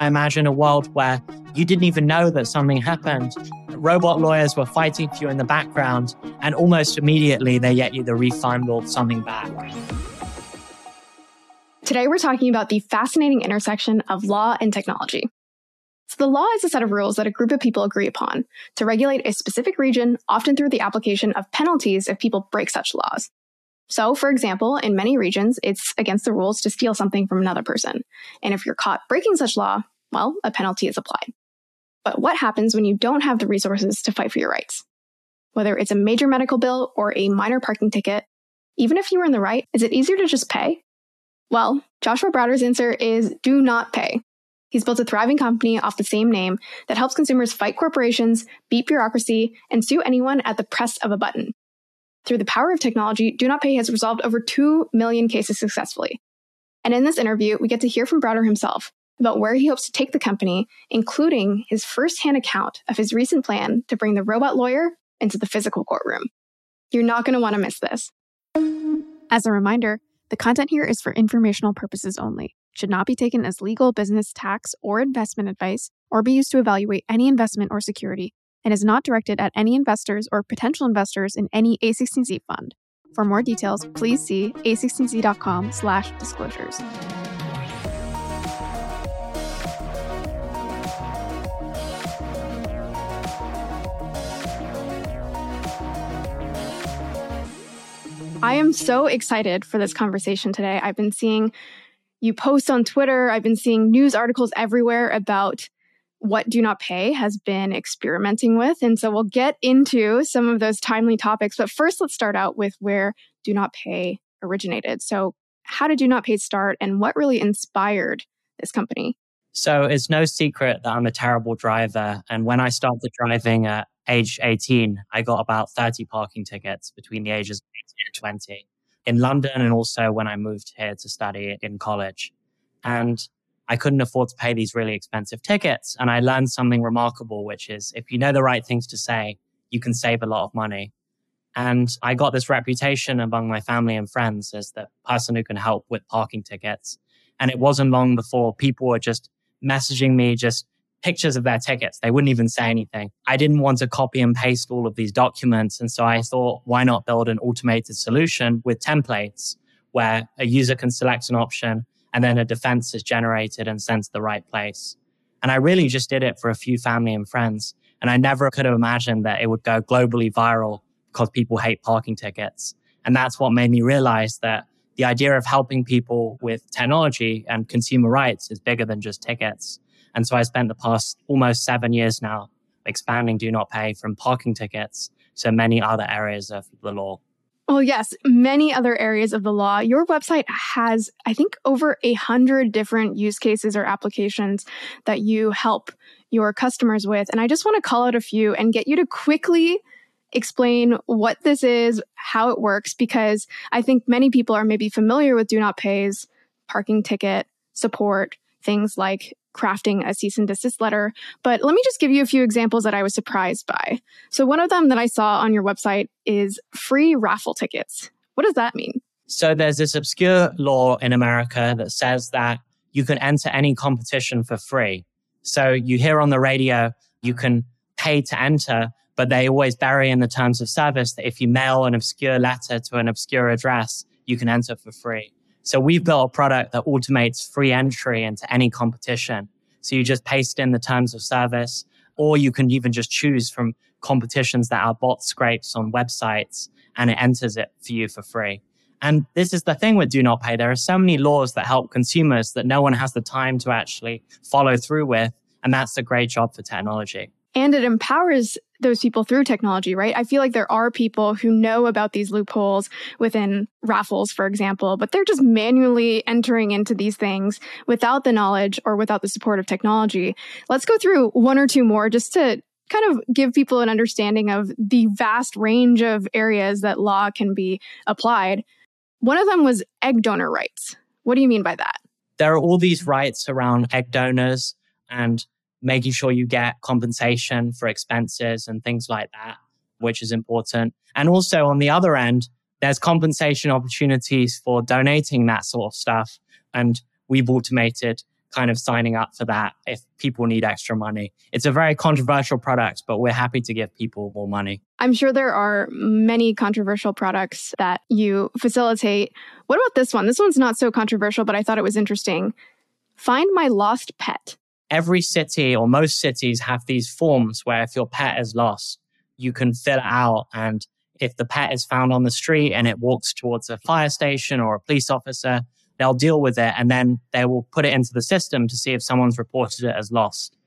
I imagine a world where you didn't even know that something happened. Robot lawyers were fighting for you in the background, and almost immediately they get you the refund or something back. Today, we're talking about the fascinating intersection of law and technology. So, the law is a set of rules that a group of people agree upon to regulate a specific region, often through the application of penalties if people break such laws. So, for example, in many regions, it's against the rules to steal something from another person. And if you're caught breaking such law, well, a penalty is applied. But what happens when you don't have the resources to fight for your rights? Whether it's a major medical bill or a minor parking ticket, even if you were in the right, is it easier to just pay? Well, Joshua Browder's answer is do not pay. He's built a thriving company off the same name that helps consumers fight corporations, beat bureaucracy, and sue anyone at the press of a button. Through the power of technology, Do Not Pay has resolved over 2 million cases successfully. And in this interview, we get to hear from Browder himself about where he hopes to take the company, including his firsthand account of his recent plan to bring the robot lawyer into the physical courtroom. You're not going to want to miss this. As a reminder, the content here is for informational purposes only, should not be taken as legal, business, tax, or investment advice, or be used to evaluate any investment or security, and is not directed at any investors or potential investors in any A16Z fund. For more details, please see a16z.com slash disclosures. I am so excited for this conversation today. I've been seeing you post on Twitter, I've been seeing news articles everywhere about what Do Not Pay has been experimenting with. And so we'll get into some of those timely topics. But first, let's start out with where Do Not Pay originated. So, how did Do Not Pay start and what really inspired this company? So, it's no secret that I'm a terrible driver. And when I started driving at age 18, I got about 30 parking tickets between the ages of 18 and 20 in London and also when I moved here to study in college. And I couldn't afford to pay these really expensive tickets. And I learned something remarkable, which is if you know the right things to say, you can save a lot of money. And I got this reputation among my family and friends as the person who can help with parking tickets. And it wasn't long before people were just messaging me, just pictures of their tickets. They wouldn't even say anything. I didn't want to copy and paste all of these documents. And so I thought, why not build an automated solution with templates where a user can select an option and then a defense is generated and sent to the right place. And I really just did it for a few family and friends. And I never could have imagined that it would go globally viral because people hate parking tickets. And that's what made me realize that the idea of helping people with technology and consumer rights is bigger than just tickets. And so I spent the past almost seven years now expanding Do Not Pay from parking tickets to many other areas of the law. Well, yes, many other areas of the law. Your website has, I think, over a hundred different use cases or applications that you help your customers with. And I just want to call out a few and get you to quickly explain what this is, how it works, because I think many people are maybe familiar with Do Not Pay's parking ticket support, things like crafting a cease and desist letter. But let me just give you a few examples that I was surprised by. So, one of them that I saw on your website is free raffle tickets. What does that mean? So, there's this obscure law in America that says that you can enter any competition for free. So, you hear on the radio, you can pay to enter, but they always bury in the terms of service that if you mail an obscure letter to an obscure address, you can enter for free. So we've built a product that automates free entry into any competition. So you just paste in the terms of service, or you can even just choose from competitions that our bot scrapes on websites and it enters it for you for free. And this is the thing with Do Not Pay. There are so many laws that help consumers that no one has the time to actually follow through with. And that's a great job for technology. And it empowers those people through technology, right? I feel like there are people who know about these loopholes within raffles, for example, but they're just manually entering into these things without the knowledge or without the support of technology. Let's go through one or two more just to kind of give people an understanding of the vast range of areas that law can be applied. One of them was egg donor rights. What do you mean by that? There are all these rights around egg donors and making sure you get compensation for expenses and things like that, which is important. And also on the other end, there's compensation opportunities for donating that sort of stuff. And we've automated kind of signing up for that if people need extra money. It's a very controversial product, but we're happy to give people more money. I'm sure there are many controversial products that you facilitate. What about this one? This one's not so controversial, but I thought it was interesting. Find my lost pet. Every city or most cities have these forms where if your pet is lost, you can fill it out. And if the pet is found on the street and it walks towards a fire station or a police officer, they'll deal with it and then they will put it into the system to see if someone's reported it as lost.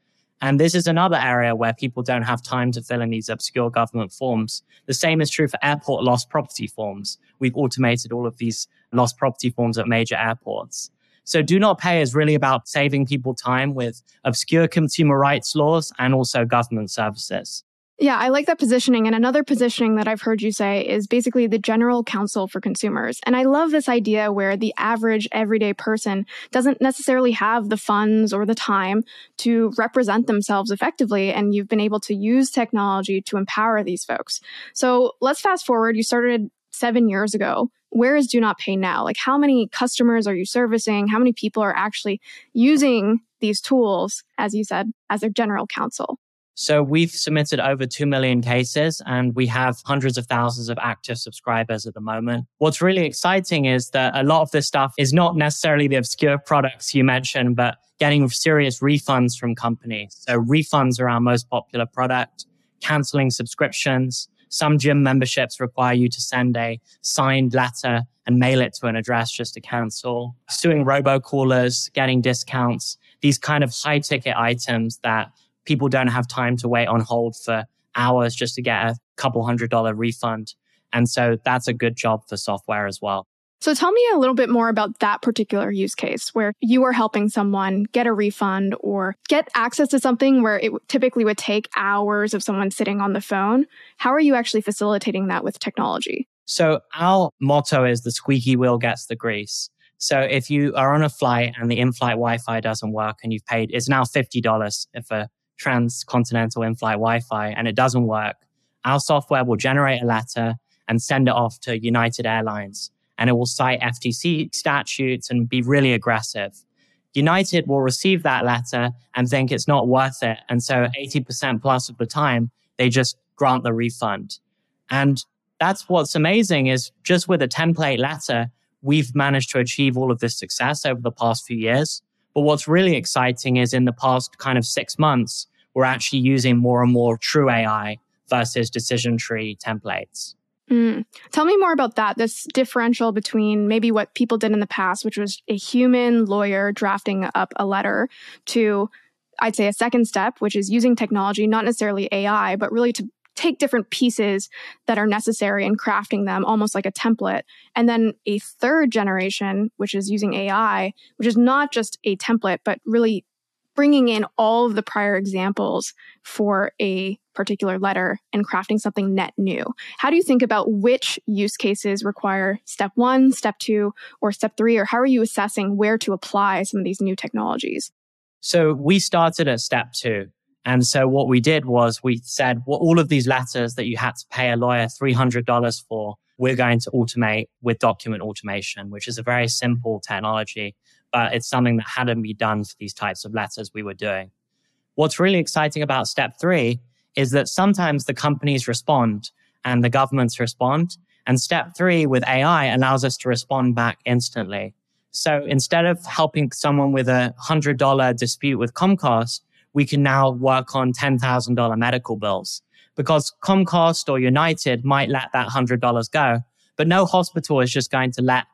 And this is another area where people don't have time to fill in these obscure government forms. The same is true for airport lost property forms. We've automated all of these lost property forms at major airports. So do not pay is really about saving people time with obscure consumer rights laws and also government services. Yeah, I like that positioning. And another positioning that I've heard you say is basically the general counsel for consumers. And I love this idea where the average everyday person doesn't necessarily have the funds or the time to represent themselves effectively. And you've been able to use technology to empower these folks. So let's fast forward. You started seven years ago. Where is Do Not Pay now? Like, how many customers are you servicing? How many people are actually using these tools, as you said, as their general counsel? So we've submitted over 2 million cases and we have hundreds of thousands of active subscribers at the moment. What's really exciting is that a lot of this stuff is not necessarily the obscure products you mentioned, but getting serious refunds from companies. So refunds are our most popular product, canceling subscriptions. Some gym memberships require you to send a signed letter and mail it to an address just to cancel. Suing robocallers, getting discounts, these kind of high ticket items that people don't have time to wait on hold for hours just to get a couple hundred dollar refund. And so that's a good job for software as well. So tell me a little bit more about that particular use case where you are helping someone get a refund or get access to something where it typically would take hours of someone sitting on the phone. How are you actually facilitating that with technology? So our motto is the squeaky wheel gets the grease. So if you are on a flight and the in-flight Wi-Fi doesn't work and you've paid, it's now $50 if a transcontinental in-flight Wi-Fi and it doesn't work, our software will generate a letter and send it off to United Airlines and it will cite FTC statutes and be really aggressive. United will receive that letter and think it's not worth it. And so 80% plus of the time, they just grant the refund. And that's what's amazing is just with a template letter, we've managed to achieve all of this success over the past few years. But what's really exciting is in the past kind of six months, we're actually using more and more true AI versus decision tree templates. Mm. Tell me more about that. This differential between maybe what people did in the past, which was a human lawyer drafting up a letter, to I'd say a second step, which is using technology, not necessarily AI, but really to take different pieces that are necessary and crafting them almost like a template. And then a third generation, which is using AI, which is not just a template, but really bringing in all of the prior examples for a particular letter and crafting something net new. How do you think about which use cases require step one, step two, or step three? Or how are you assessing where to apply some of these new technologies? So we started at step two. And so what we did was we said, well, all of these letters that you had to pay a lawyer $300 for, we're going to automate with document automation, which is a very simple technology, but it's something that hadn't been done for these types of letters we were doing. What's really exciting about step three is that sometimes the companies respond and the governments respond. And step three with AI allows us to respond back instantly. So instead of helping someone with a $100 dispute with Comcast, we can now work on $10,000 medical bills because Comcast or United might let that $100 go, but no hospital is just going to let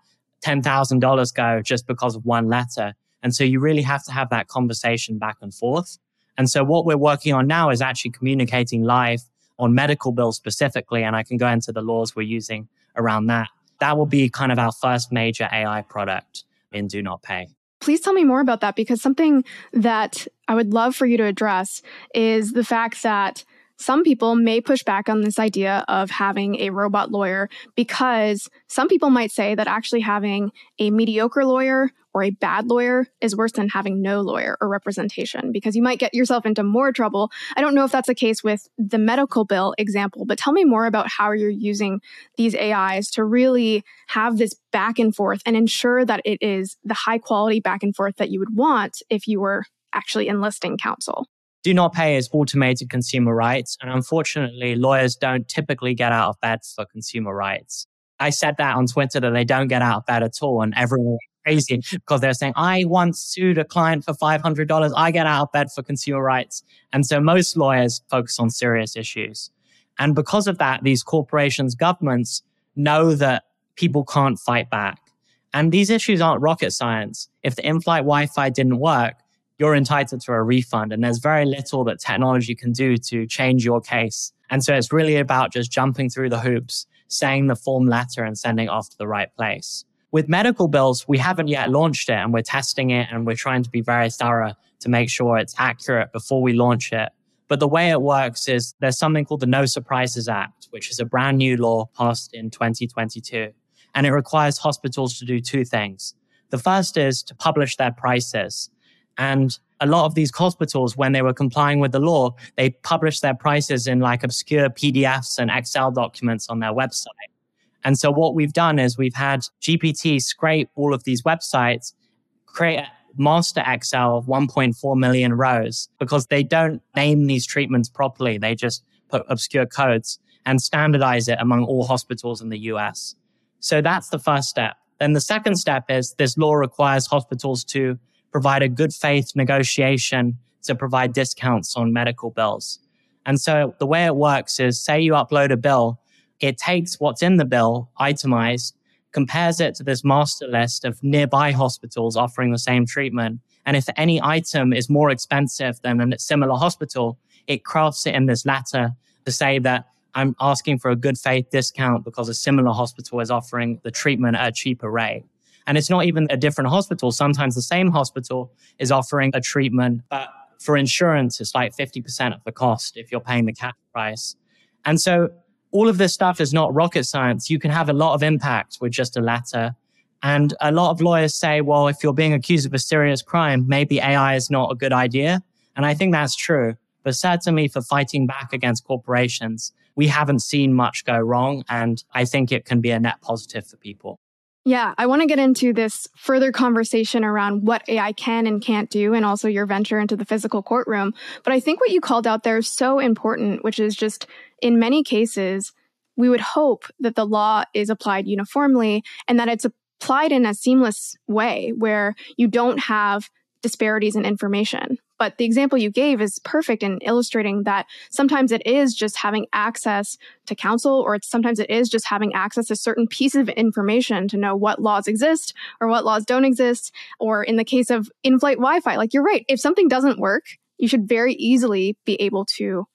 $10,000 go just because of one letter. And so you really have to have that conversation back and forth. And so what we're working on now is actually communicating live on medical bills specifically. And I can go into the laws we're using around that. That will be kind of our first major AI product in Do Not Pay. Please tell me more about that because something that I would love for you to address is the fact that some people may push back on this idea of having a robot lawyer because some people might say that actually having a mediocre lawyer or a bad lawyer is worse than having no lawyer or representation because you might get yourself into more trouble. I don't know if that's the case with the medical bill example, but tell me more about how you're using these AIs to really have this back and forth and ensure that it is the high quality back and forth that you would want if you were actually enlisting counsel. Do not pay is automated consumer rights. And unfortunately, lawyers don't typically get out of bed for consumer rights. I said that on Twitter that they don't get out of bed at all. And everyone crazy because they're saying, I once sued a client for $500. I get out of bed for consumer rights. And so most lawyers focus on serious issues. And because of that, these corporations, governments know that people can't fight back. And these issues aren't rocket science. If the in flight Wi Fi didn't work, you're entitled to a refund. And there's very little that technology can do to change your case. And so it's really about just jumping through the hoops, saying the form letter and sending it off to the right place. With medical bills, we haven't yet launched it and we're testing it and we're trying to be very thorough to make sure it's accurate before we launch it. But the way it works is there's something called the No Surprises Act, which is a brand new law passed in 2022. And it requires hospitals to do two things. The first is to publish their prices. And a lot of these hospitals, when they were complying with the law, they published their prices in like obscure PDFs and Excel documents on their website. And so what we've done is we've had GPT scrape all of these websites, create a master Excel of 1.4 million rows because they don't name these treatments properly. They just put obscure codes and standardize it among all hospitals in the US. So that's the first step. Then the second step is this law requires hospitals to provide a good faith negotiation to provide discounts on medical bills. And so the way it works is say you upload a bill, it takes what's in the bill itemized, compares it to this master list of nearby hospitals offering the same treatment. And if any item is more expensive than a similar hospital, it crafts it in this letter to say that I'm asking for a good faith discount because a similar hospital is offering the treatment at a cheaper rate. And it's not even a different hospital. Sometimes the same hospital is offering a treatment, but for insurance, it's like 50% of the cost if you're paying the cap price. And so all of this stuff is not rocket science. You can have a lot of impact with just a letter. And a lot of lawyers say, well, if you're being accused of a serious crime, maybe AI is not a good idea. And I think that's true. But certainly for fighting back against corporations, we haven't seen much go wrong. And I think it can be a net positive for people. Yeah, I want to get into this further conversation around what AI can and can't do, and also your venture into the physical courtroom. But I think what you called out there is so important, which is just in many cases, we would hope that the law is applied uniformly and that it's applied in a seamless way where you don't have disparities in information. But the example you gave is perfect in illustrating that sometimes it is just having access to counsel, or sometimes it is just having access to certain pieces of information to know what laws exist or what laws don't exist. Or in the case of in flight Wi Fi, like you're right, if something doesn't work, you should very easily be able to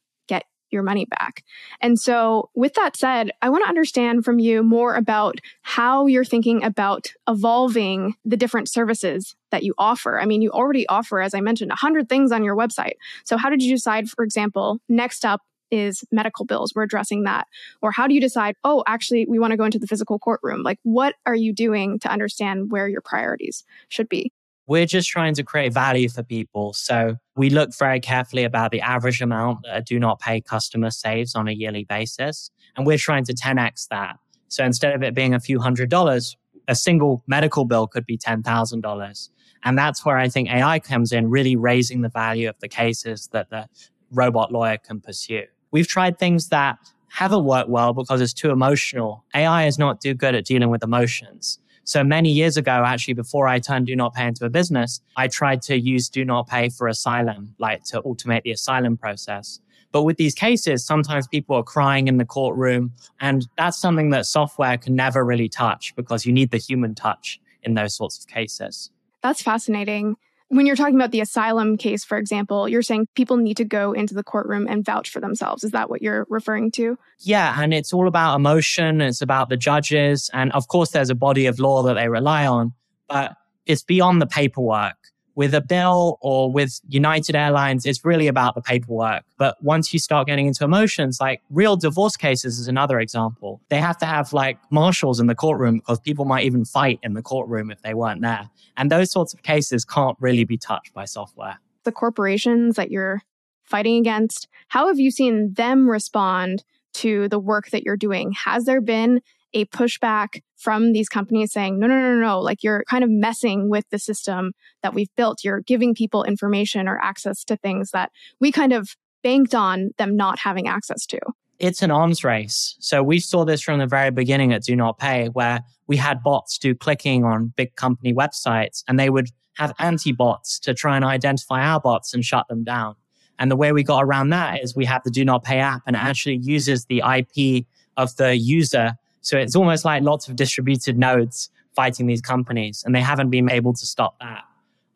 your money back. And so, with that said, I want to understand from you more about how you're thinking about evolving the different services that you offer. I mean, you already offer, as I mentioned, 100 things on your website. So, how did you decide, for example, next up is medical bills? We're addressing that. Or how do you decide, oh, actually, we want to go into the physical courtroom? Like, what are you doing to understand where your priorities should be? We're just trying to create value for people. So we look very carefully about the average amount that a do not pay customer saves on a yearly basis. And we're trying to 10x that. So instead of it being a few hundred dollars, a single medical bill could be $10,000. And that's where I think AI comes in, really raising the value of the cases that the robot lawyer can pursue. We've tried things that haven't worked well because it's too emotional. AI is not too good at dealing with emotions. So many years ago, actually, before I turned Do Not Pay into a business, I tried to use Do Not Pay for asylum, like to automate the asylum process. But with these cases, sometimes people are crying in the courtroom. And that's something that software can never really touch because you need the human touch in those sorts of cases. That's fascinating. When you're talking about the asylum case, for example, you're saying people need to go into the courtroom and vouch for themselves. Is that what you're referring to? Yeah. And it's all about emotion. It's about the judges. And of course, there's a body of law that they rely on, but it's beyond the paperwork. With a bill or with United Airlines, it's really about the paperwork. But once you start getting into emotions, like real divorce cases is another example. They have to have like marshals in the courtroom because people might even fight in the courtroom if they weren't there. And those sorts of cases can't really be touched by software. The corporations that you're fighting against, how have you seen them respond to the work that you're doing? Has there been a pushback from these companies saying, no, no, no, no, like you're kind of messing with the system that we've built. You're giving people information or access to things that we kind of banked on them not having access to. It's an arms race. So we saw this from the very beginning at Do Not Pay, where we had bots do clicking on big company websites and they would have anti bots to try and identify our bots and shut them down. And the way we got around that is we have the Do Not Pay app and it actually uses the IP of the user so it's almost like lots of distributed nodes fighting these companies, and they haven't been able to stop that.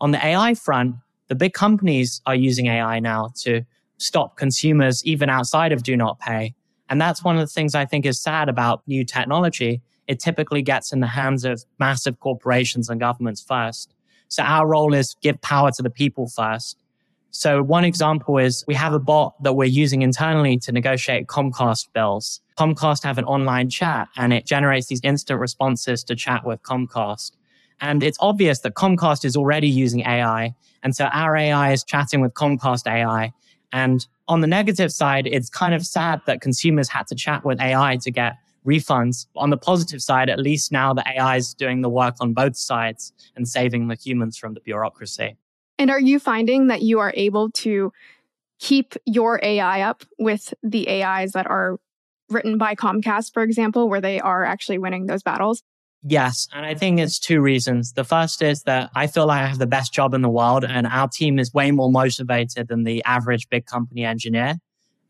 On the AI front, the big companies are using AI now to stop consumers even outside of do not pay. And that's one of the things I think is sad about new technology. It typically gets in the hands of massive corporations and governments first. So our role is give power to the people first. So one example is we have a bot that we're using internally to negotiate Comcast bills. Comcast have an online chat and it generates these instant responses to chat with Comcast. And it's obvious that Comcast is already using AI. And so our AI is chatting with Comcast AI. And on the negative side, it's kind of sad that consumers had to chat with AI to get refunds. On the positive side, at least now the AI is doing the work on both sides and saving the humans from the bureaucracy. And are you finding that you are able to keep your AI up with the AIs that are written by Comcast, for example, where they are actually winning those battles? Yes. And I think it's two reasons. The first is that I feel like I have the best job in the world and our team is way more motivated than the average big company engineer.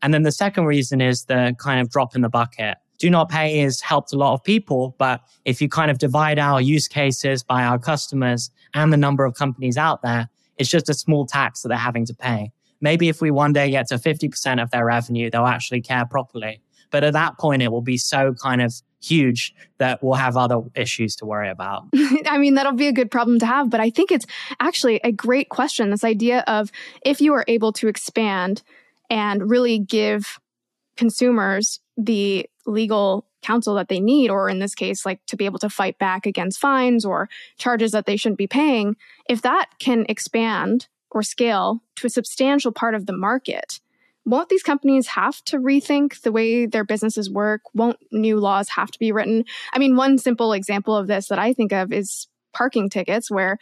And then the second reason is the kind of drop in the bucket. Do not pay has helped a lot of people, but if you kind of divide our use cases by our customers and the number of companies out there, it's just a small tax that they're having to pay. Maybe if we one day get to 50% of their revenue, they'll actually care properly. But at that point, it will be so kind of huge that we'll have other issues to worry about. I mean, that'll be a good problem to have, but I think it's actually a great question. This idea of if you are able to expand and really give consumers the legal counsel that they need, or in this case, like to be able to fight back against fines or charges that they shouldn't be paying, if that can expand or scale to a substantial part of the market, won't these companies have to rethink the way their businesses work? Won't new laws have to be written? I mean, one simple example of this that I think of is parking tickets, where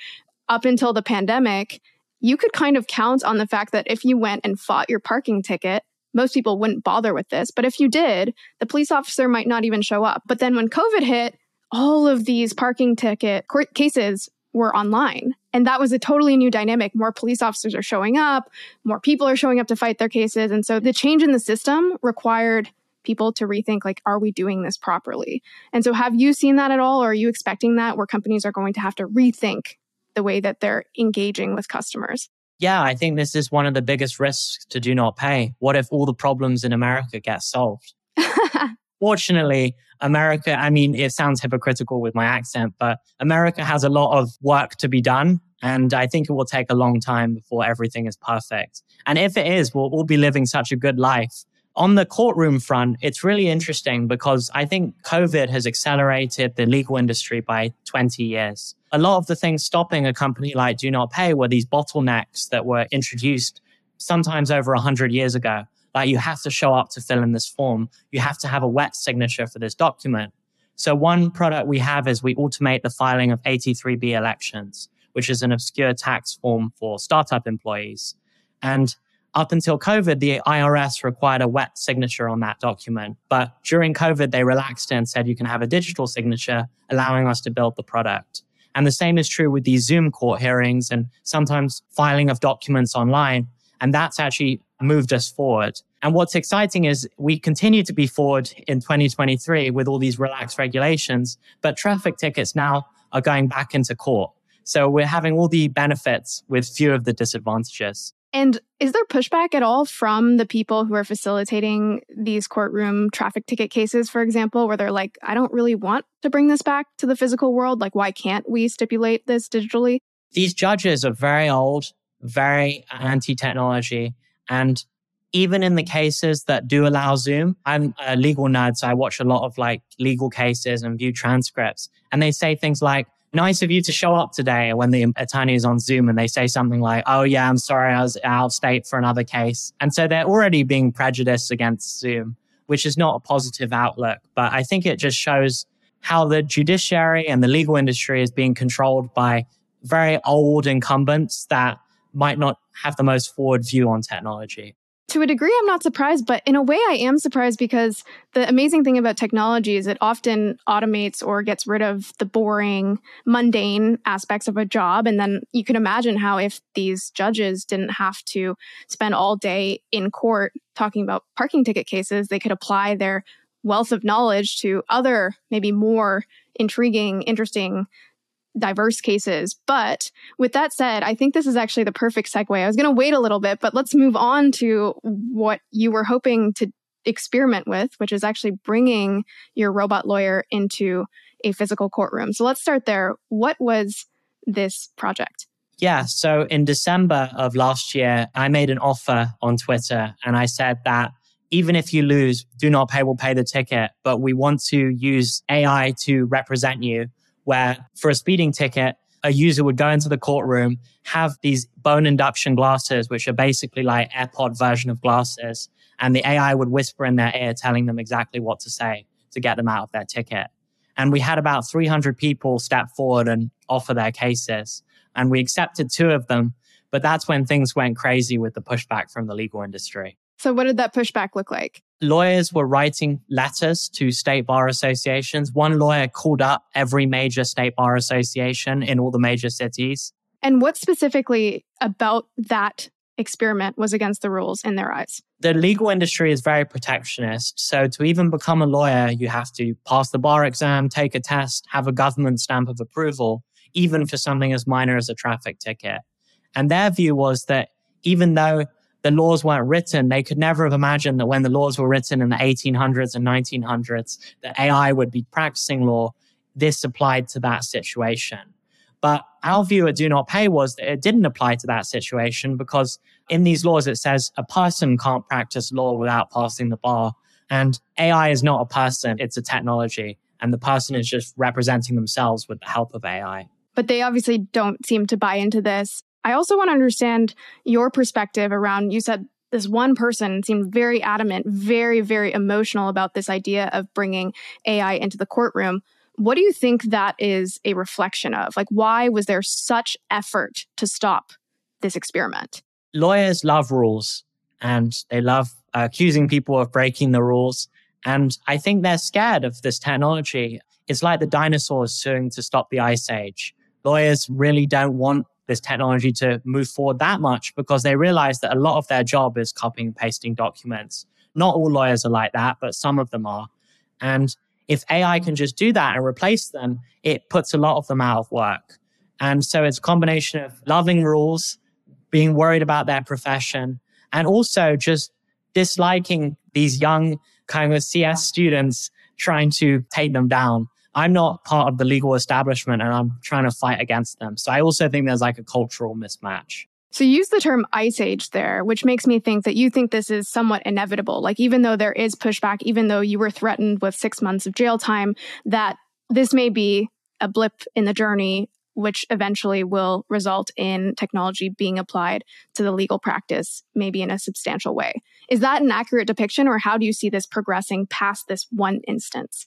up until the pandemic, you could kind of count on the fact that if you went and fought your parking ticket, most people wouldn't bother with this. But if you did, the police officer might not even show up. But then when COVID hit, all of these parking ticket court cases were online. And that was a totally new dynamic. More police officers are showing up, more people are showing up to fight their cases. And so the change in the system required people to rethink like are we doing this properly and so have you seen that at all or are you expecting that where companies are going to have to rethink the way that they're engaging with customers yeah i think this is one of the biggest risks to do not pay what if all the problems in america get solved fortunately America, I mean, it sounds hypocritical with my accent, but America has a lot of work to be done. And I think it will take a long time before everything is perfect. And if it is, we'll all be living such a good life. On the courtroom front, it's really interesting because I think COVID has accelerated the legal industry by 20 years. A lot of the things stopping a company like Do Not Pay were these bottlenecks that were introduced sometimes over 100 years ago. Like you have to show up to fill in this form. You have to have a wet signature for this document. So one product we have is we automate the filing of 83B elections, which is an obscure tax form for startup employees. And up until COVID, the IRS required a wet signature on that document. But during COVID, they relaxed and said you can have a digital signature, allowing us to build the product. And the same is true with these Zoom court hearings and sometimes filing of documents online. And that's actually moved us forward. And what's exciting is we continue to be forward in 2023 with all these relaxed regulations, but traffic tickets now are going back into court. So we're having all the benefits with few of the disadvantages. And is there pushback at all from the people who are facilitating these courtroom traffic ticket cases, for example, where they're like, I don't really want to bring this back to the physical world? Like, why can't we stipulate this digitally? These judges are very old, very anti technology. And even in the cases that do allow Zoom, I'm a legal nerd, so I watch a lot of like legal cases and view transcripts. And they say things like, nice of you to show up today when the attorney is on Zoom and they say something like, oh, yeah, I'm sorry, I was out of state for another case. And so they're already being prejudiced against Zoom, which is not a positive outlook. But I think it just shows how the judiciary and the legal industry is being controlled by very old incumbents that might not have the most forward view on technology to a degree, I'm not surprised, but in a way, I am surprised because the amazing thing about technology is it often automates or gets rid of the boring, mundane aspects of a job. And then you can imagine how if these judges didn't have to spend all day in court talking about parking ticket cases, they could apply their wealth of knowledge to other, maybe more intriguing, interesting diverse cases. But with that said, I think this is actually the perfect segue. I was going to wait a little bit, but let's move on to what you were hoping to experiment with, which is actually bringing your robot lawyer into a physical courtroom. So let's start there. What was this project? Yeah. So in December of last year, I made an offer on Twitter and I said that even if you lose, do not pay, we'll pay the ticket, but we want to use AI to represent you where for a speeding ticket, a user would go into the courtroom, have these bone induction glasses, which are basically like AirPod version of glasses, and the AI would whisper in their ear, telling them exactly what to say to get them out of their ticket. And we had about 300 people step forward and offer their cases. And we accepted two of them. But that's when things went crazy with the pushback from the legal industry. So, what did that pushback look like? Lawyers were writing letters to state bar associations. One lawyer called up every major state bar association in all the major cities. And what specifically about that experiment was against the rules in their eyes? The legal industry is very protectionist. So, to even become a lawyer, you have to pass the bar exam, take a test, have a government stamp of approval, even for something as minor as a traffic ticket. And their view was that even though the laws weren't written, they could never have imagined that when the laws were written in the 1800s and 1900s, that AI would be practicing law. This applied to that situation. But our view at Do Not Pay was that it didn't apply to that situation because in these laws it says a person can't practice law without passing the bar. And AI is not a person, it's a technology. And the person is just representing themselves with the help of AI. But they obviously don't seem to buy into this. I also want to understand your perspective around you said this one person seemed very adamant, very, very emotional about this idea of bringing AI into the courtroom. What do you think that is a reflection of? Like, why was there such effort to stop this experiment? Lawyers love rules and they love accusing people of breaking the rules. And I think they're scared of this technology. It's like the dinosaurs suing to stop the ice age. Lawyers really don't want this technology to move forward that much because they realize that a lot of their job is copying and pasting documents. Not all lawyers are like that, but some of them are. And if AI can just do that and replace them, it puts a lot of them out of work. And so it's a combination of loving rules, being worried about their profession, and also just disliking these young kind of CS students trying to take them down. I'm not part of the legal establishment and I'm trying to fight against them. So I also think there's like a cultural mismatch. So you use the term ice age there, which makes me think that you think this is somewhat inevitable. Like even though there is pushback, even though you were threatened with six months of jail time, that this may be a blip in the journey, which eventually will result in technology being applied to the legal practice, maybe in a substantial way. Is that an accurate depiction, or how do you see this progressing past this one instance?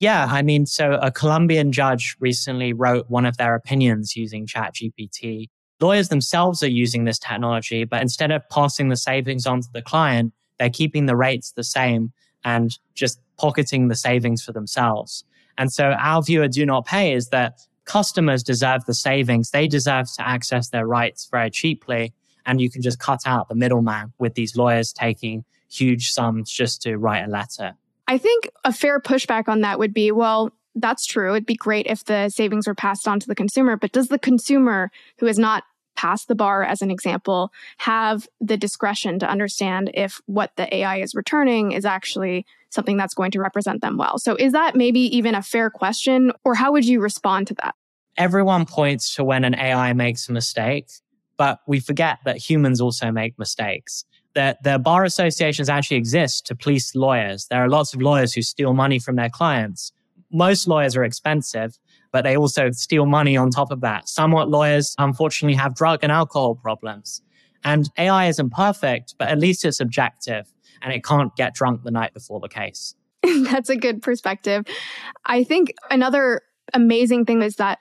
Yeah, I mean, so a Colombian judge recently wrote one of their opinions using ChatGPT. Lawyers themselves are using this technology, but instead of passing the savings on to the client, they're keeping the rates the same and just pocketing the savings for themselves. And so our view at Do Not Pay is that customers deserve the savings. They deserve to access their rights very cheaply. And you can just cut out the middleman with these lawyers taking huge sums just to write a letter. I think a fair pushback on that would be well, that's true. It'd be great if the savings were passed on to the consumer, but does the consumer who has not passed the bar, as an example, have the discretion to understand if what the AI is returning is actually something that's going to represent them well? So, is that maybe even a fair question, or how would you respond to that? everyone points to when an AI makes a mistake, but we forget that humans also make mistakes. That the bar associations actually exist to police lawyers. There are lots of lawyers who steal money from their clients. Most lawyers are expensive, but they also steal money on top of that. Somewhat lawyers, unfortunately, have drug and alcohol problems. And AI isn't perfect, but at least it's objective and it can't get drunk the night before the case. That's a good perspective. I think another amazing thing is that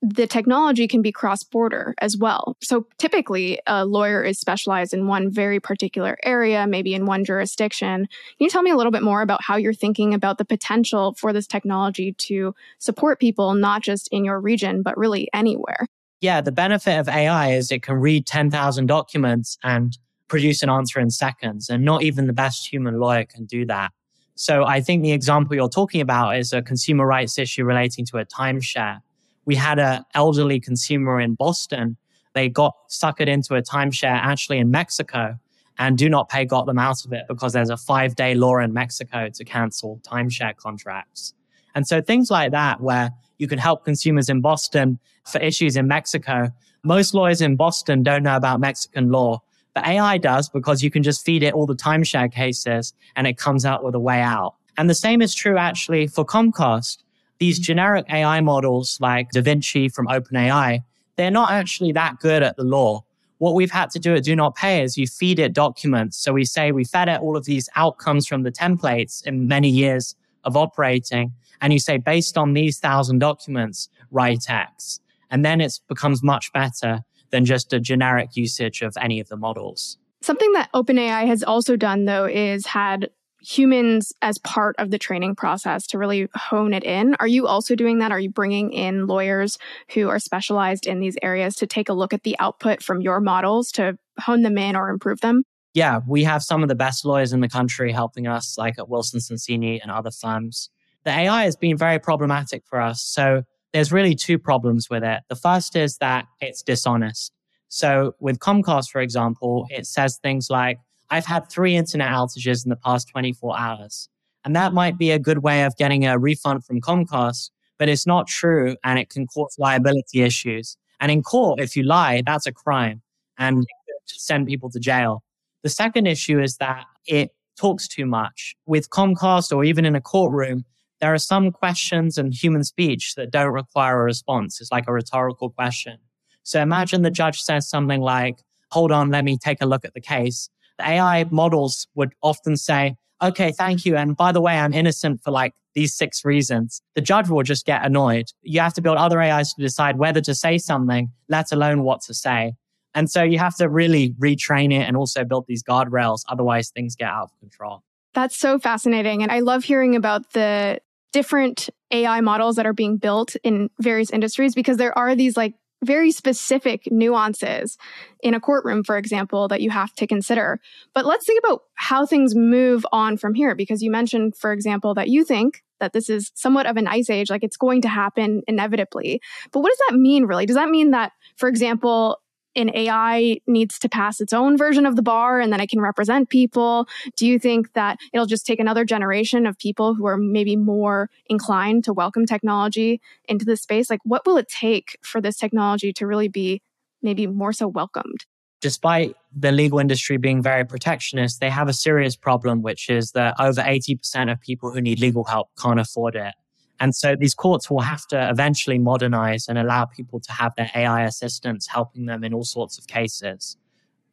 the technology can be cross border as well. So typically, a lawyer is specialized in one very particular area, maybe in one jurisdiction. Can you tell me a little bit more about how you're thinking about the potential for this technology to support people, not just in your region, but really anywhere? Yeah, the benefit of AI is it can read 10,000 documents and produce an answer in seconds, and not even the best human lawyer can do that. So I think the example you're talking about is a consumer rights issue relating to a timeshare. We had an elderly consumer in Boston. They got suckered into a timeshare actually in Mexico and do not pay got them out of it because there's a five day law in Mexico to cancel timeshare contracts. And so things like that, where you can help consumers in Boston for issues in Mexico. Most lawyers in Boston don't know about Mexican law. But AI does because you can just feed it all the timeshare cases and it comes out with a way out. And the same is true actually for Comcast. These generic AI models like DaVinci from OpenAI, they're not actually that good at the law. What we've had to do at Do Not Pay is you feed it documents. So we say we fed it all of these outcomes from the templates in many years of operating. And you say, based on these thousand documents, write X. And then it becomes much better than just a generic usage of any of the models. Something that OpenAI has also done, though, is had humans as part of the training process to really hone it in. Are you also doing that? Are you bringing in lawyers who are specialized in these areas to take a look at the output from your models to hone them in or improve them? Yeah, we have some of the best lawyers in the country helping us, like at Wilson Sonsini and other firms. The AI has been very problematic for us. So there's really two problems with it. The first is that it's dishonest. So with Comcast, for example, it says things like, I've had three internet outages in the past 24 hours. And that might be a good way of getting a refund from Comcast, but it's not true and it can cause liability issues. And in court, if you lie, that's a crime and send people to jail. The second issue is that it talks too much. With Comcast or even in a courtroom, there are some questions in human speech that don't require a response. It's like a rhetorical question. So imagine the judge says something like, hold on, let me take a look at the case. AI models would often say, okay, thank you. And by the way, I'm innocent for like these six reasons. The judge will just get annoyed. You have to build other AIs to decide whether to say something, let alone what to say. And so you have to really retrain it and also build these guardrails. Otherwise, things get out of control. That's so fascinating. And I love hearing about the different AI models that are being built in various industries because there are these like very specific nuances in a courtroom, for example, that you have to consider. But let's think about how things move on from here because you mentioned, for example, that you think that this is somewhat of an ice age, like it's going to happen inevitably. But what does that mean, really? Does that mean that, for example, an AI needs to pass its own version of the bar and then it can represent people? Do you think that it'll just take another generation of people who are maybe more inclined to welcome technology into the space? Like, what will it take for this technology to really be maybe more so welcomed? Despite the legal industry being very protectionist, they have a serious problem, which is that over 80% of people who need legal help can't afford it. And so these courts will have to eventually modernize and allow people to have their AI assistants helping them in all sorts of cases.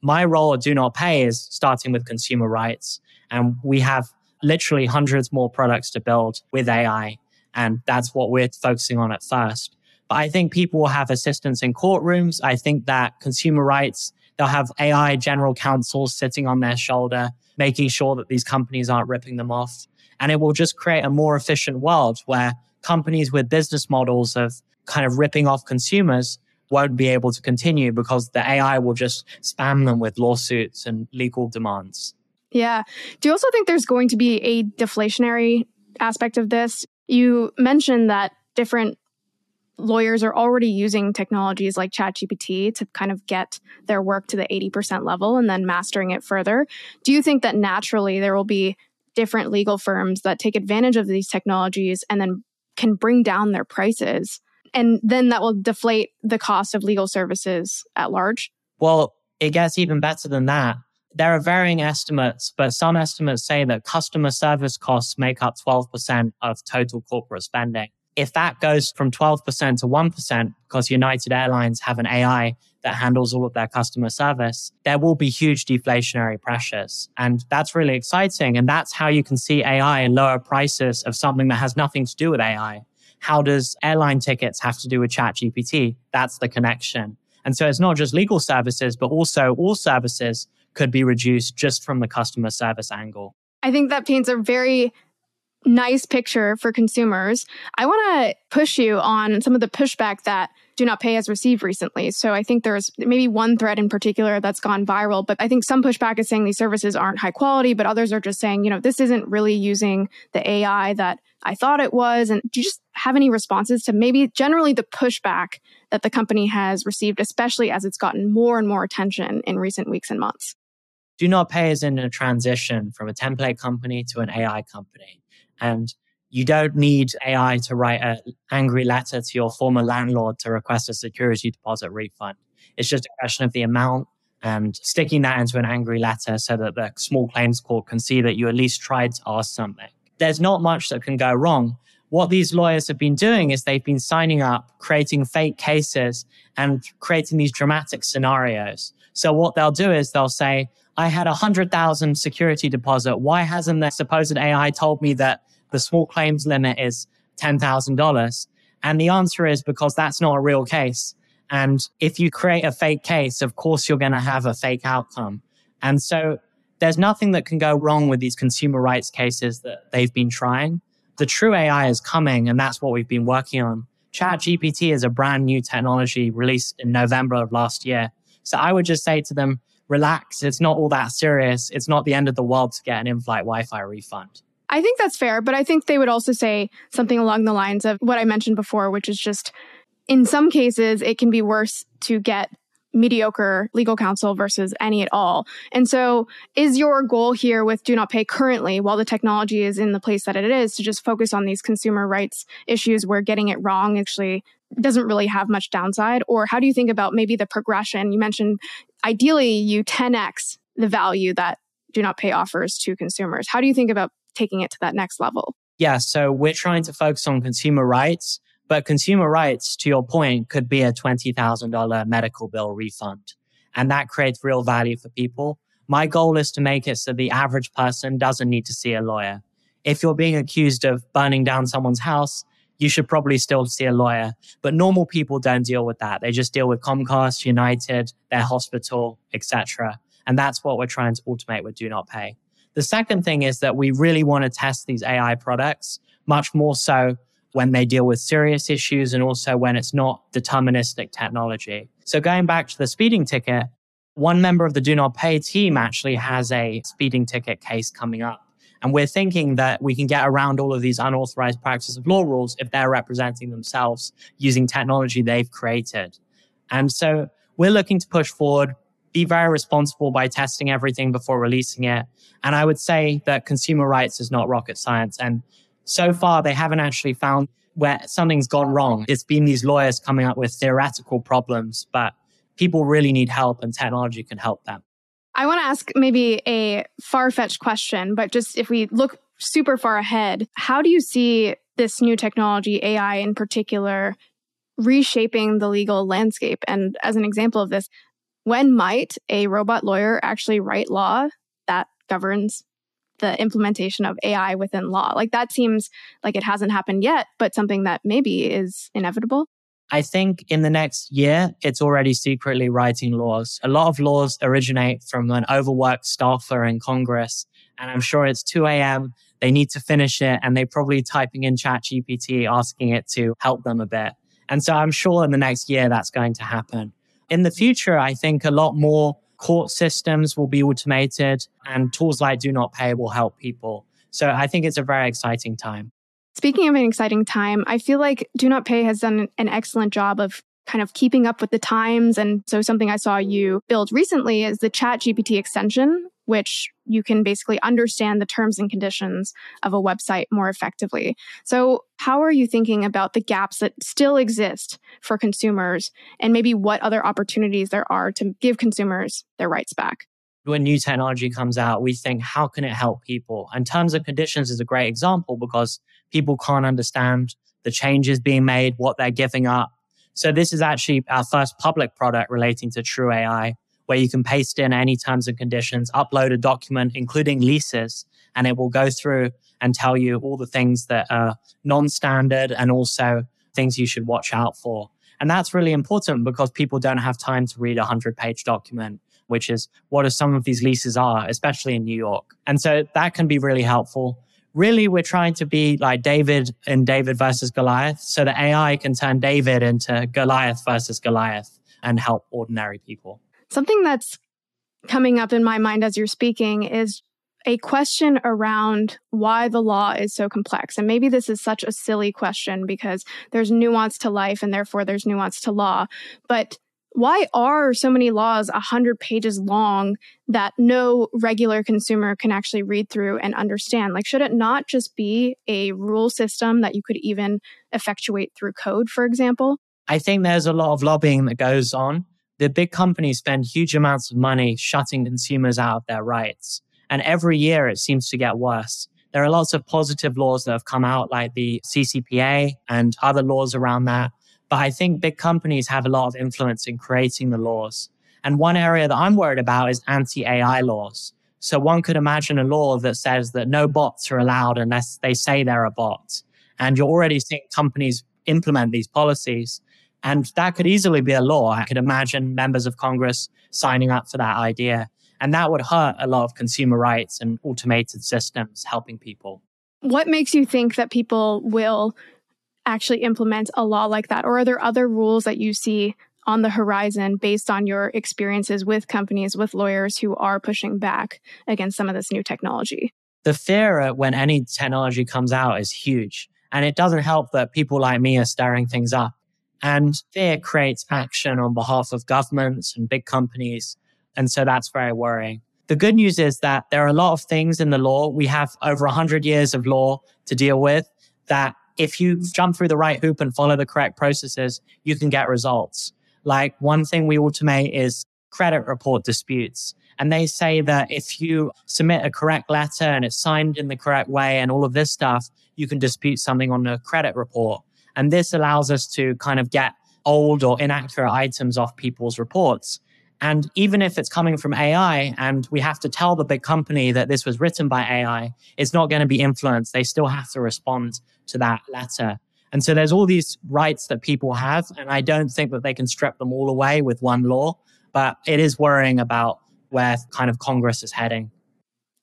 My role at Do Not Pay is starting with consumer rights. And we have literally hundreds more products to build with AI. And that's what we're focusing on at first. But I think people will have assistance in courtrooms. I think that consumer rights, they'll have AI general counsels sitting on their shoulder, making sure that these companies aren't ripping them off. And it will just create a more efficient world where companies with business models of kind of ripping off consumers won't be able to continue because the AI will just spam them with lawsuits and legal demands. Yeah. Do you also think there's going to be a deflationary aspect of this? You mentioned that different lawyers are already using technologies like ChatGPT to kind of get their work to the 80% level and then mastering it further. Do you think that naturally there will be different legal firms that take advantage of these technologies and then can bring down their prices And then that will deflate the cost of legal services at large. Well, it gets even better than that. There are varying estimates, but some estimates say that customer service costs make up 12% of total corporate spending. If that goes from 12% to 1%, because United Airlines have an AI that handles all of their customer service, there will be huge deflationary pressures. And that's really exciting. And that's how you can see AI lower prices of something that has nothing to do with AI. How does airline tickets have to do with ChatGPT? That's the connection. And so it's not just legal services, but also all services could be reduced just from the customer service angle. I think that paints a very nice picture for consumers. I want to push you on some of the pushback that Do Not Pay has received recently. So I think there's maybe one thread in particular that's gone viral, but I think some pushback is saying these services aren't high quality, but others are just saying, you know, this isn't really using the AI that I thought it was. And do you just have any responses to maybe generally the pushback that the company has received, especially as it's gotten more and more attention in recent weeks and months? Do Not Pay is in a transition from a template company to an AI company. And you don't need AI to write an angry letter to your former landlord to request a security deposit refund. It's just a question of the amount and sticking that into an angry letter so that the small claims court can see that you at least tried to ask something. There's not much that can go wrong. What these lawyers have been doing is they've been signing up, creating fake cases, and creating these dramatic scenarios. So what they'll do is they'll say, I had a hundred thousand security deposit. Why hasn't the supposed AI told me that the small claims limit is $10,000? And the answer is because that's not a real case. And if you create a fake case, of course, you're going to have a fake outcome. And so there's nothing that can go wrong with these consumer rights cases that they've been trying. The true AI is coming, and that's what we've been working on. ChatGPT is a brand new technology released in November of last year. So I would just say to them, relax. It's not all that serious. It's not the end of the world to get an in flight Wi Fi refund. I think that's fair, but I think they would also say something along the lines of what I mentioned before, which is just in some cases, it can be worse to get mediocre legal counsel versus any at all. And so, is your goal here with Do Not Pay currently, while the technology is in the place that it is, to just focus on these consumer rights issues where getting it wrong actually doesn't really have much downside? Or how do you think about maybe the progression? You mentioned ideally you 10x the value that Do Not Pay offers to consumers. How do you think about taking it to that next level? Yeah, so we're trying to focus on consumer rights, but consumer rights, to your point, could be a $20,000 medical bill refund. And that creates real value for people. My goal is to make it so the average person doesn't need to see a lawyer. If you're being accused of burning down someone's house, you should probably still see a lawyer. But normal people don't deal with that. They just deal with Comcast, United, their hospital, etc. And that's what we're trying to automate with Do Not Pay. The second thing is that we really want to test these AI products much more so when they deal with serious issues and also when it's not deterministic technology. So going back to the speeding ticket, one member of the Do Not Pay team actually has a speeding ticket case coming up. And we're thinking that we can get around all of these unauthorized practice of law rules if they're representing themselves using technology they've created. And so we're looking to push forward, be very responsible by testing everything before releasing it. And I would say that consumer rights is not rocket science. And so far, they haven't actually found where something's gone wrong. It's been these lawyers coming up with theoretical problems, but people really need help and technology can help them. I want to ask maybe a far fetched question, but just if we look super far ahead, how do you see this new technology, AI in particular, reshaping the legal landscape? And as an example of this, when might a robot lawyer actually write law that governs the implementation of AI within law? Like that seems like it hasn't happened yet, but something that maybe is inevitable. I think in the next year, it's already secretly writing laws. A lot of laws originate from an overworked staffer in Congress. And I'm sure it's 2 a.m. They need to finish it and they're probably typing in ChatGPT, asking it to help them a bit. And so I'm sure in the next year that's going to happen. In the future, I think a lot more court systems will be automated and tools like Do Not Pay will help people. So I think it's a very exciting time. Speaking of an exciting time, I feel like Do Not Pay has done an excellent job of kind of keeping up with the times. And so something I saw you build recently is the ChatGPT extension which you can basically understand the terms and conditions of a website more effectively. So, how are you thinking about the gaps that still exist for consumers and maybe what other opportunities there are to give consumers their rights back? When new technology comes out, we think, how can it help people? And terms and conditions is a great example because people can't understand the changes being made, what they're giving up. So this is actually our first public product relating to True AI where you can paste in any terms and conditions, upload a document, including leases, and it will go through and tell you all the things that are non-standard and also things you should watch out for. And that's really important because people don't have time to read a 100 page document, which is what some of these leases are, especially in New York. And so that can be really helpful. Really, we're trying to be like David in David versus Goliath so that AI can turn David into Goliath versus Goliath and help ordinary people. Something that's coming up in my mind as you're speaking is a question around why the law is so complex. And maybe this is such a silly question because there's nuance to life and therefore there's nuance to law. But why are so many laws 100 pages long that no regular consumer can actually read through and understand? Like, should it not just be a rule system that you could even effectuate through code, for example? I think there's a lot of lobbying that goes on the big companies spend huge amounts of money shutting consumers out of their rights. And every year it seems to get worse. There are lots of positive laws that have come out, like the CCPA and other laws around that. But I think big companies have a lot of influence in creating the laws. And one area that I'm worried about is anti AI laws. So one could imagine a law that says that no bots are allowed unless they say they're a bot. And you're already seeing companies implement these policies. And that could easily be a law. I could imagine members of Congress signing up for that idea. And that would hurt a lot of consumer rights and automated systems helping people. What makes you think that people will actually implement a law like that? Or are there other rules that you see on the horizon based on your experiences with companies, with lawyers who are pushing back against some of this new technology? The fear when any technology comes out is huge. And it doesn't help that people like me are stirring things up. And fear creates action on behalf of governments and big companies. And so that's very worrying. The good news is that there are a lot of things in the law. We have over 100 years of law to deal with that if you jump through the right hoop and follow the correct processes, you can get results. Like one thing we automate is credit report disputes. And they say that if you submit a correct letter and it's signed in the correct way and all of this stuff, you can dispute something on a credit report. And this allows us to kind of get old or inaccurate items off people's reports. And even if it's coming from AI and we have to tell the big company that this was written by AI, it's not going to be influenced. They still have to respond to that letter. And so there's all these rights that people have. And I don't think that they can strip them all away with one law, but it is worrying about where kind of Congress is heading.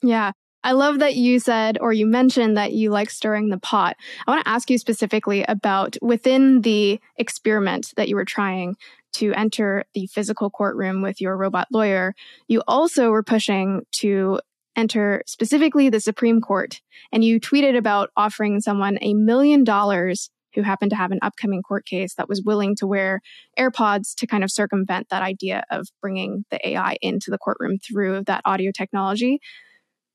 Yeah. I love that you said or you mentioned that you like stirring the pot. I want to ask you specifically about within the experiment that you were trying to enter the physical courtroom with your robot lawyer, you also were pushing to enter specifically the Supreme Court. And you tweeted about offering someone a million dollars who happened to have an upcoming court case that was willing to wear AirPods to kind of circumvent that idea of bringing the AI into the courtroom through that audio technology.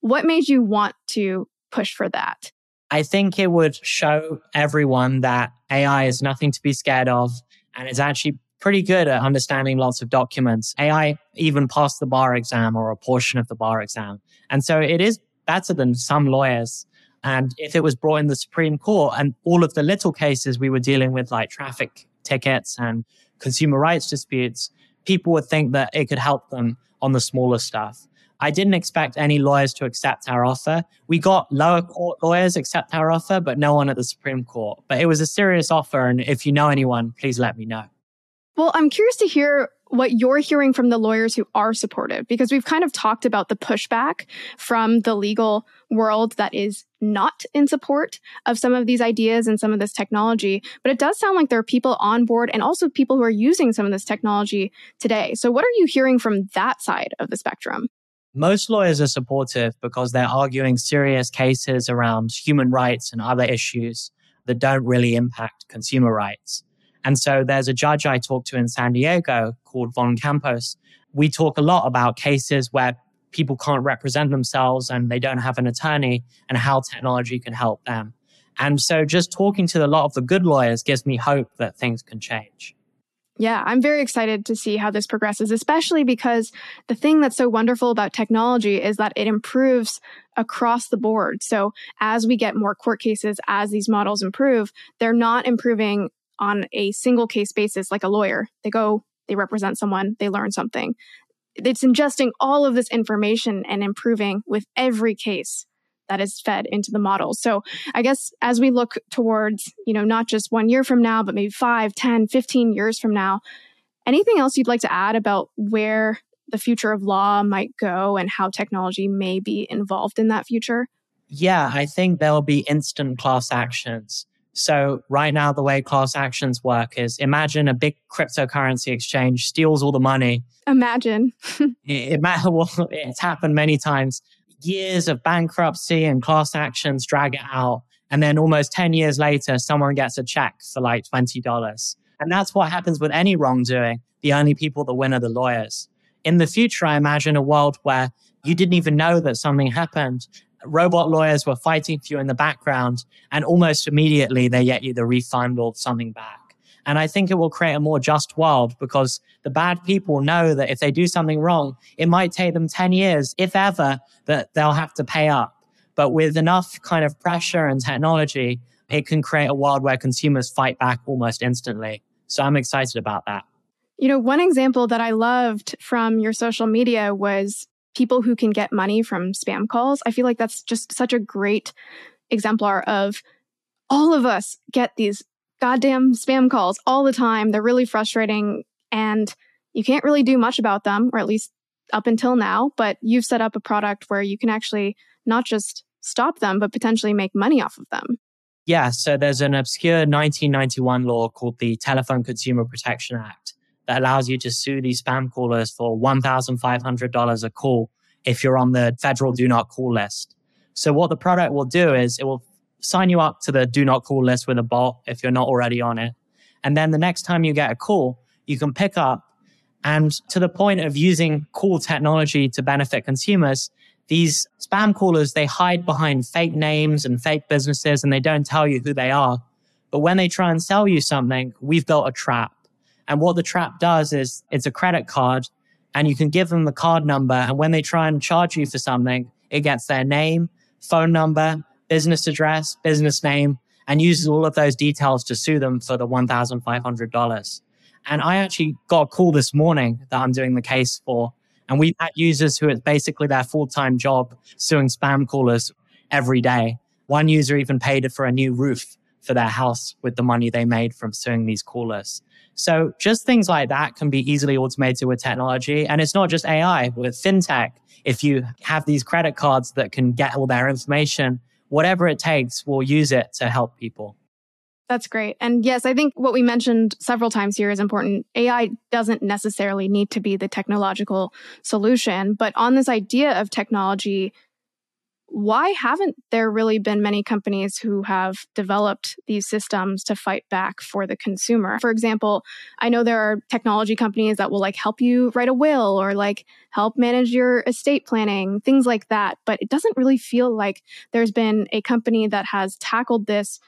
What made you want to push for that? I think it would show everyone that AI is nothing to be scared of and is actually pretty good at understanding lots of documents. AI even passed the bar exam or a portion of the bar exam. And so it is better than some lawyers. And if it was brought in the Supreme Court and all of the little cases we were dealing with, like traffic tickets and consumer rights disputes, people would think that it could help them on the smaller stuff. I didn't expect any lawyers to accept our offer. We got lower court lawyers accept our offer, but no one at the Supreme Court. But it was a serious offer. And if you know anyone, please let me know. Well, I'm curious to hear what you're hearing from the lawyers who are supportive, because we've kind of talked about the pushback from the legal world that is not in support of some of these ideas and some of this technology. But it does sound like there are people on board and also people who are using some of this technology today. So, what are you hearing from that side of the spectrum? Most lawyers are supportive because they're arguing serious cases around human rights and other issues that don't really impact consumer rights. And so there's a judge I talked to in San Diego called Von Campos. We talk a lot about cases where people can't represent themselves and they don't have an attorney and how technology can help them. And so just talking to a lot of the good lawyers gives me hope that things can change. Yeah, I'm very excited to see how this progresses, especially because the thing that's so wonderful about technology is that it improves across the board. So as we get more court cases, as these models improve, they're not improving on a single case basis like a lawyer. They go, they represent someone, they learn something. It's ingesting all of this information and improving with every case that is fed into the model. So I guess as we look towards, you know, not just one year from now, but maybe 5, 10, 15 years from now, anything else you'd like to add about where the future of law might go and how technology may be involved in that future? Yeah, I think there'll be instant class actions. So right now, the way class actions work is imagine a big cryptocurrency exchange steals all the money. Imagine. it, it, well, it's happened many times years of bankruptcy and class actions drag it out. And then almost 10 years later, someone gets a check for like $20. And that's what happens with any wrongdoing. The only people that win are the lawyers. In the future, I imagine a world where you didn't even know that something happened. Robot lawyers were fighting for you in the background, and almost immediately they get you the refund or something back. And I think it will create a more just world because the bad people know that if they do something wrong, it might take them 10 years, if ever, that they'll have to pay up. But with enough kind of pressure and technology, it can create a world where consumers fight back almost instantly. So I'm excited about that. You know, one example that I loved from your social media was people who can get money from spam calls. I feel like that's just such a great exemplar of all of us get these goddamn spam calls all the time. They're really frustrating and you can't really do much about them, or at least up until now. But you've set up a product where you can actually not just stop them, but potentially make money off of them. Yeah. So there's an obscure 1991 law called the Telephone Consumer Protection Act that allows you to sue these spam callers for $1,500 a call if you're on the federal do not call list. So what the product will do is it will sign you up to the do not call list with a bot if you're not already on it. And then the next time you get a call, you can pick up and to the point of using cool technology to benefit consumers, these spam callers, they hide behind fake names and fake businesses and they don't tell you who they are. But when they try and sell you something, we've built a trap. And what the trap does is it's a credit card and you can give them the card number. And when they try and charge you for something, it gets their name, phone number, business address, business name, and uses all of those details to sue them for the $1,500. And I actually got a call this morning that I'm doing the case for. And we've had users who it's basically their full time job suing spam callers every day. One user even paid for a new roof for their house with the money they made from suing these callers. So just things like that can be easily automated with technology. And it's not just AI with fintech. If you have these credit cards that can get all their information whatever it takes, we'll use it to help people. That's great. And yes, I think what we mentioned several times here is important. AI doesn't necessarily need to be the technological solution, but on this idea of technology why haven't there really been many companies who have developed these systems to fight back for the consumer? For example, I know there are technology companies that will like help you write a will or like help manage your estate planning, things like that. But it doesn't really feel like there's been a company that has tackled this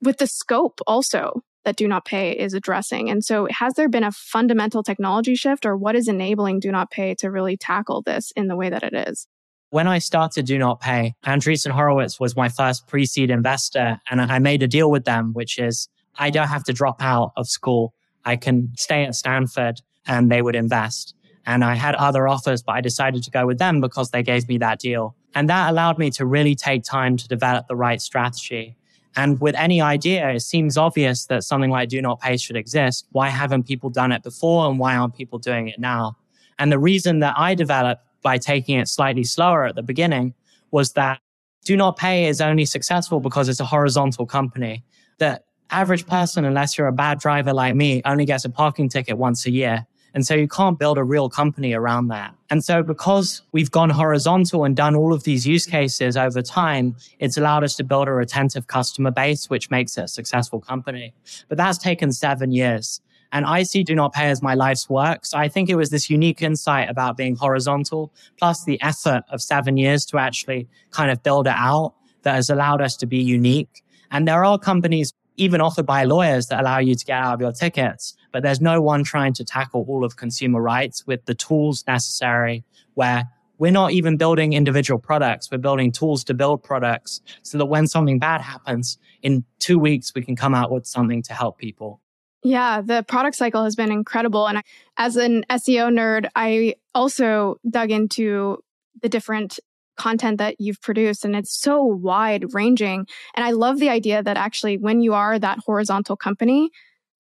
with the scope also that Do Not Pay is addressing. And so, has there been a fundamental technology shift, or what is enabling Do Not Pay to really tackle this in the way that it is? When I started Do Not Pay, Andreessen Horowitz was my first pre seed investor. And I made a deal with them, which is I don't have to drop out of school. I can stay at Stanford and they would invest. And I had other offers, but I decided to go with them because they gave me that deal. And that allowed me to really take time to develop the right strategy. And with any idea, it seems obvious that something like Do Not Pay should exist. Why haven't people done it before and why aren't people doing it now? And the reason that I developed by taking it slightly slower at the beginning was that do not pay is only successful because it's a horizontal company. The average person, unless you're a bad driver like me, only gets a parking ticket once a year. And so you can't build a real company around that. And so because we've gone horizontal and done all of these use cases over time, it's allowed us to build a retentive customer base, which makes it a successful company. But that's taken seven years. And I see do not pay as my life's work. So I think it was this unique insight about being horizontal, plus the effort of seven years to actually kind of build it out that has allowed us to be unique. And there are companies even offered by lawyers that allow you to get out of your tickets, but there's no one trying to tackle all of consumer rights with the tools necessary where we're not even building individual products. We're building tools to build products so that when something bad happens, in two weeks, we can come out with something to help people. Yeah, the product cycle has been incredible. And as an SEO nerd, I also dug into the different content that you've produced and it's so wide ranging. And I love the idea that actually when you are that horizontal company,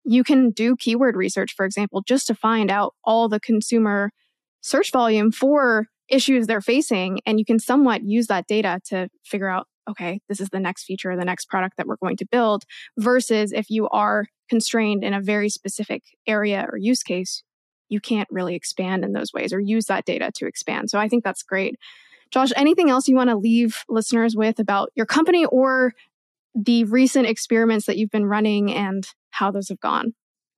you can do keyword research, for example, just to find out all the consumer search volume for issues they're facing. And you can somewhat use that data to figure out, okay, this is the next feature, the next product that we're going to build, versus if you are constrained in a very specific area or use case, you can't really expand in those ways or use that data to expand. So I think that's great. Josh, anything else you want to leave listeners with about your company or the recent experiments that you've been running and how those have gone?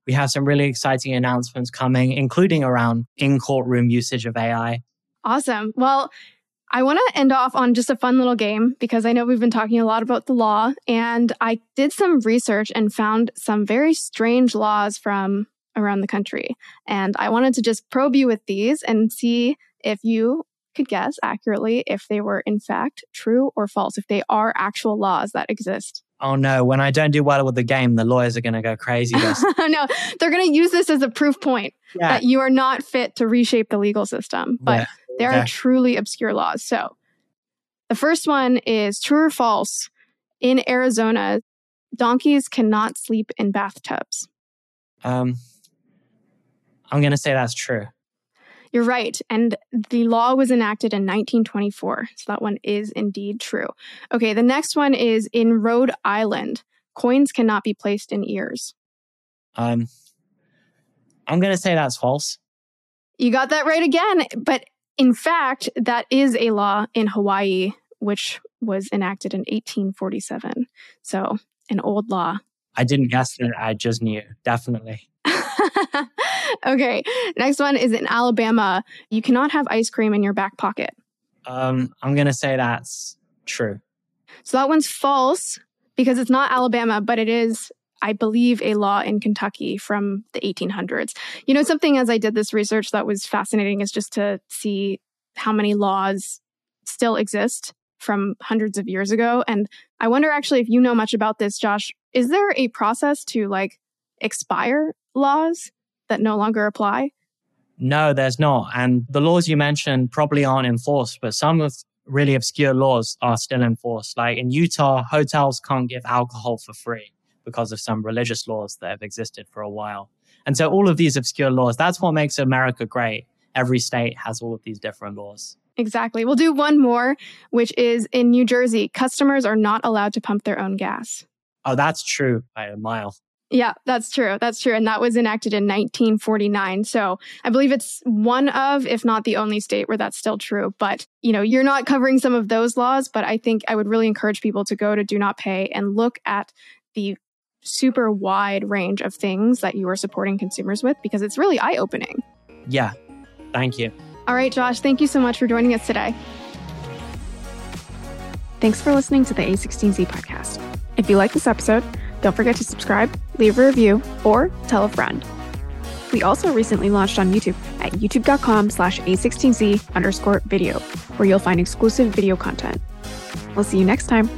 We have some really exciting announcements coming, including around in courtroom usage of AI. Awesome. Well, I want to end off on just a fun little game because I know we've been talking a lot about the law, and I did some research and found some very strange laws from around the country. And I wanted to just probe you with these and see if you could guess accurately if they were in fact true or false, if they are actual laws that exist. Oh no, when I don't do well with the game, the lawyers are going to go crazy. no, they're going to use this as a proof point yeah. that you are not fit to reshape the legal system. But yeah. There okay. are truly obscure laws. So the first one is true or false. In Arizona, donkeys cannot sleep in bathtubs. Um, I'm going to say that's true. You're right. And the law was enacted in 1924. So that one is indeed true. Okay, the next one is in Rhode Island, coins cannot be placed in ears. Um, I'm going to say that's false. You got that right again. But in fact, that is a law in Hawaii, which was enacted in 1847. So an old law. I didn't guess it. I just knew. Definitely. okay. Next one is in Alabama. You cannot have ice cream in your back pocket. Um, I'm going to say that's true. So that one's false because it's not Alabama, but it is, I believe, a law in Kentucky from the 1800s. You know, something as I did this research that was fascinating is just to see how many laws still exist from hundreds of years ago. And I wonder actually if you know much about this, Josh. Is there a process to like expire laws that no longer apply? No, there's not. And the laws you mentioned probably aren't enforced, but some of really obscure laws are still enforced. Like in Utah, hotels can't give alcohol for free because of some religious laws that have existed for a while. And so all of these obscure laws, that's what makes America great. Every state has all of these different laws. Exactly. We'll do one more, which is in New Jersey, customers are not allowed to pump their own gas. Oh, that's true by a mile. Yeah, that's true. That's true. And that was enacted in 1949. So I believe it's one of, if not the only state where that's still true. But, you know, you're not covering some of those laws, but I think I would really encourage people to go to Do Not Pay and look at the super wide range of things that you are supporting consumers with because it's really eye opening. Yeah. Thank you. All right, Josh, thank you so much for joining us today. Thanks for listening to the A16Z podcast. If you like this episode, don't forget to subscribe, leave a review, or tell a friend. We also recently launched on YouTube at youtube.com slash a16z underscore video, where you'll find exclusive video content. We'll see you next time.